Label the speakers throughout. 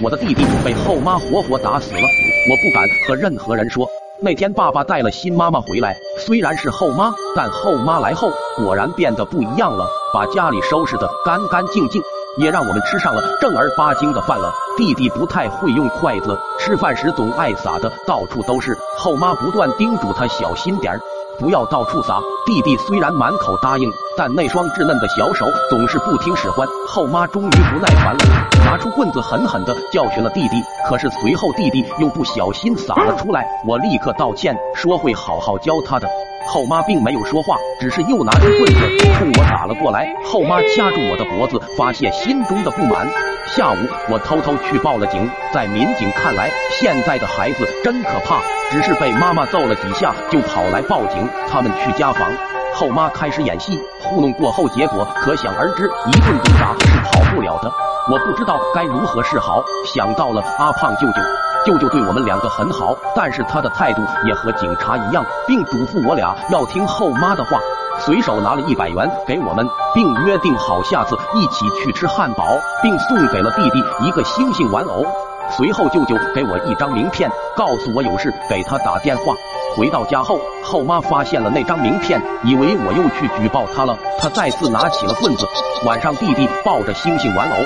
Speaker 1: 我的弟弟被后妈活活打死了，我不敢和任何人说。那天爸爸带了新妈妈回来，虽然是后妈，但后妈来后果然变得不一样了，把家里收拾得干干净净，也让我们吃上了正儿八经的饭了。弟弟不太会用筷子，吃饭时总爱撒的到处都是，后妈不断叮嘱他小心点儿。不要到处撒。弟弟虽然满口答应，但那双稚嫩的小手总是不听使唤。后妈终于不耐烦了，拿出棍子狠狠地教训了弟弟。可是随后弟弟又不小心撒了出来，我立刻道歉，说会好好教他的。后妈并没有说话，只是又拿出棍子冲我打了过来。后妈掐住我的脖子，发泄心中的不满。下午我偷偷去报了警，在民警看来，现在的孩子真可怕，只是被妈妈揍了几下就跑来报警。他们去家访，后妈开始演戏，糊弄过后，结果可想而知，一顿毒打是跑不了的。我不知道该如何是好，想到了阿胖舅舅。舅舅对我们两个很好，但是他的态度也和警察一样，并嘱咐我俩要听后妈的话。随手拿了一百元给我们，并约定好下次一起去吃汉堡，并送给了弟弟一个星星玩偶。随后舅舅给我一张名片，告诉我有事给他打电话。回到家后，后妈发现了那张名片，以为我又去举报他了，她再次拿起了棍子。晚上弟弟抱着星星玩偶。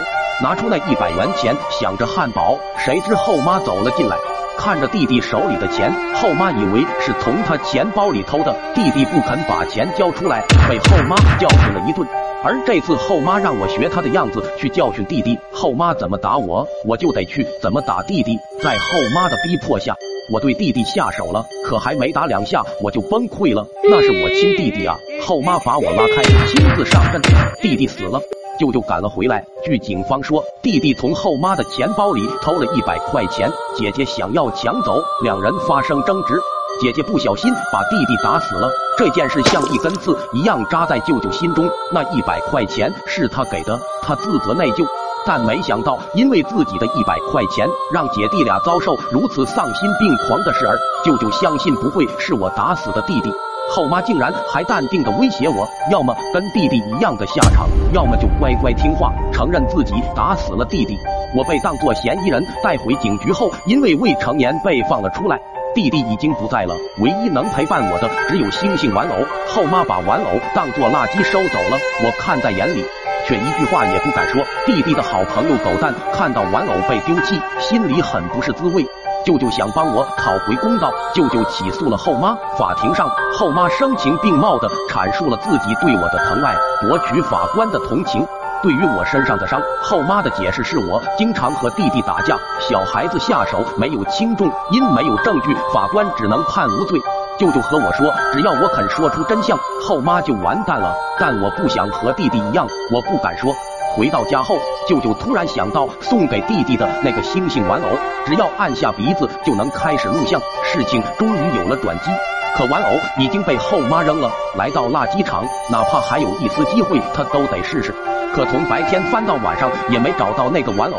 Speaker 1: 拿出那一百元钱，想着汉堡，谁知后妈走了进来，看着弟弟手里的钱，后妈以为是从他钱包里偷的，弟弟不肯把钱交出来，被后妈教训了一顿。而这次后妈让我学她的样子去教训弟弟，后妈怎么打我，我就得去怎么打弟弟。在后妈的逼迫下，我对弟弟下手了，可还没打两下，我就崩溃了。那是我亲弟弟啊！后妈把我拉开，亲自上阵，弟弟死了。舅舅赶了回来，据警方说，弟弟从后妈的钱包里偷了。一百块钱，姐姐想要抢走，两人发生争执，姐姐不小心把弟弟打死了。这件事像一根刺一样扎在舅舅心中，那一百块钱是他给的，他自责内疚，但没想到因为自己的一百块钱，让姐弟俩遭受如此丧心病狂的事儿。舅舅相信不会是我打死的弟弟。后妈竟然还淡定的威胁我，要么跟弟弟一样的下场，要么就乖乖听话，承认自己打死了弟弟。我被当作嫌疑人带回警局后，因为未成年被放了出来。弟弟已经不在了，唯一能陪伴我的只有星星玩偶。后妈把玩偶当作垃圾收走了，我看在眼里，却一句话也不敢说。弟弟的好朋友狗蛋看到玩偶被丢弃，心里很不是滋味。舅舅想帮我讨回公道，舅舅起诉了后妈。法庭上，后妈声情并茂地阐述了自己对我的疼爱，博取法官的同情。对于我身上的伤，后妈的解释是我经常和弟弟打架，小孩子下手没有轻重，因没有证据，法官只能判无罪。舅舅和我说，只要我肯说出真相，后妈就完蛋了。但我不想和弟弟一样，我不敢说。回到家后，舅舅突然想到送给弟弟的那个星星玩偶，只要按下鼻子就能开始录像。事情终于有了转机，可玩偶已经被后妈扔了。来到垃圾场，哪怕还有一丝机会，他都得试试。可从白天翻到晚上，也没找到那个玩偶。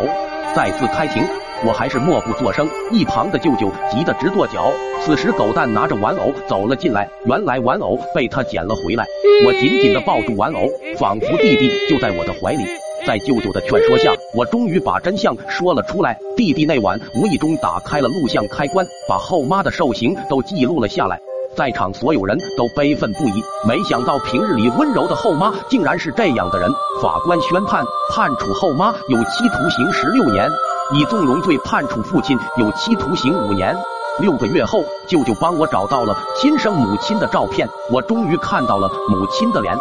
Speaker 1: 再次开庭，我还是默不作声。一旁的舅舅急得直跺脚。此时，狗蛋拿着玩偶走了进来。原来玩偶被他捡了回来。我紧紧地抱住玩偶，仿佛弟弟就在我的怀里。在舅舅的劝说下，我终于把真相说了出来。弟弟那晚无意中打开了录像开关，把后妈的受刑都记录了下来。在场所有人都悲愤不已。没想到平日里温柔的后妈，竟然是这样的人。法官宣判，判处后妈有期徒刑十六年，以纵容罪判处父亲有期徒刑五年。六个月后，舅舅帮我找到了亲生母亲的照片，我终于看到了母亲的脸。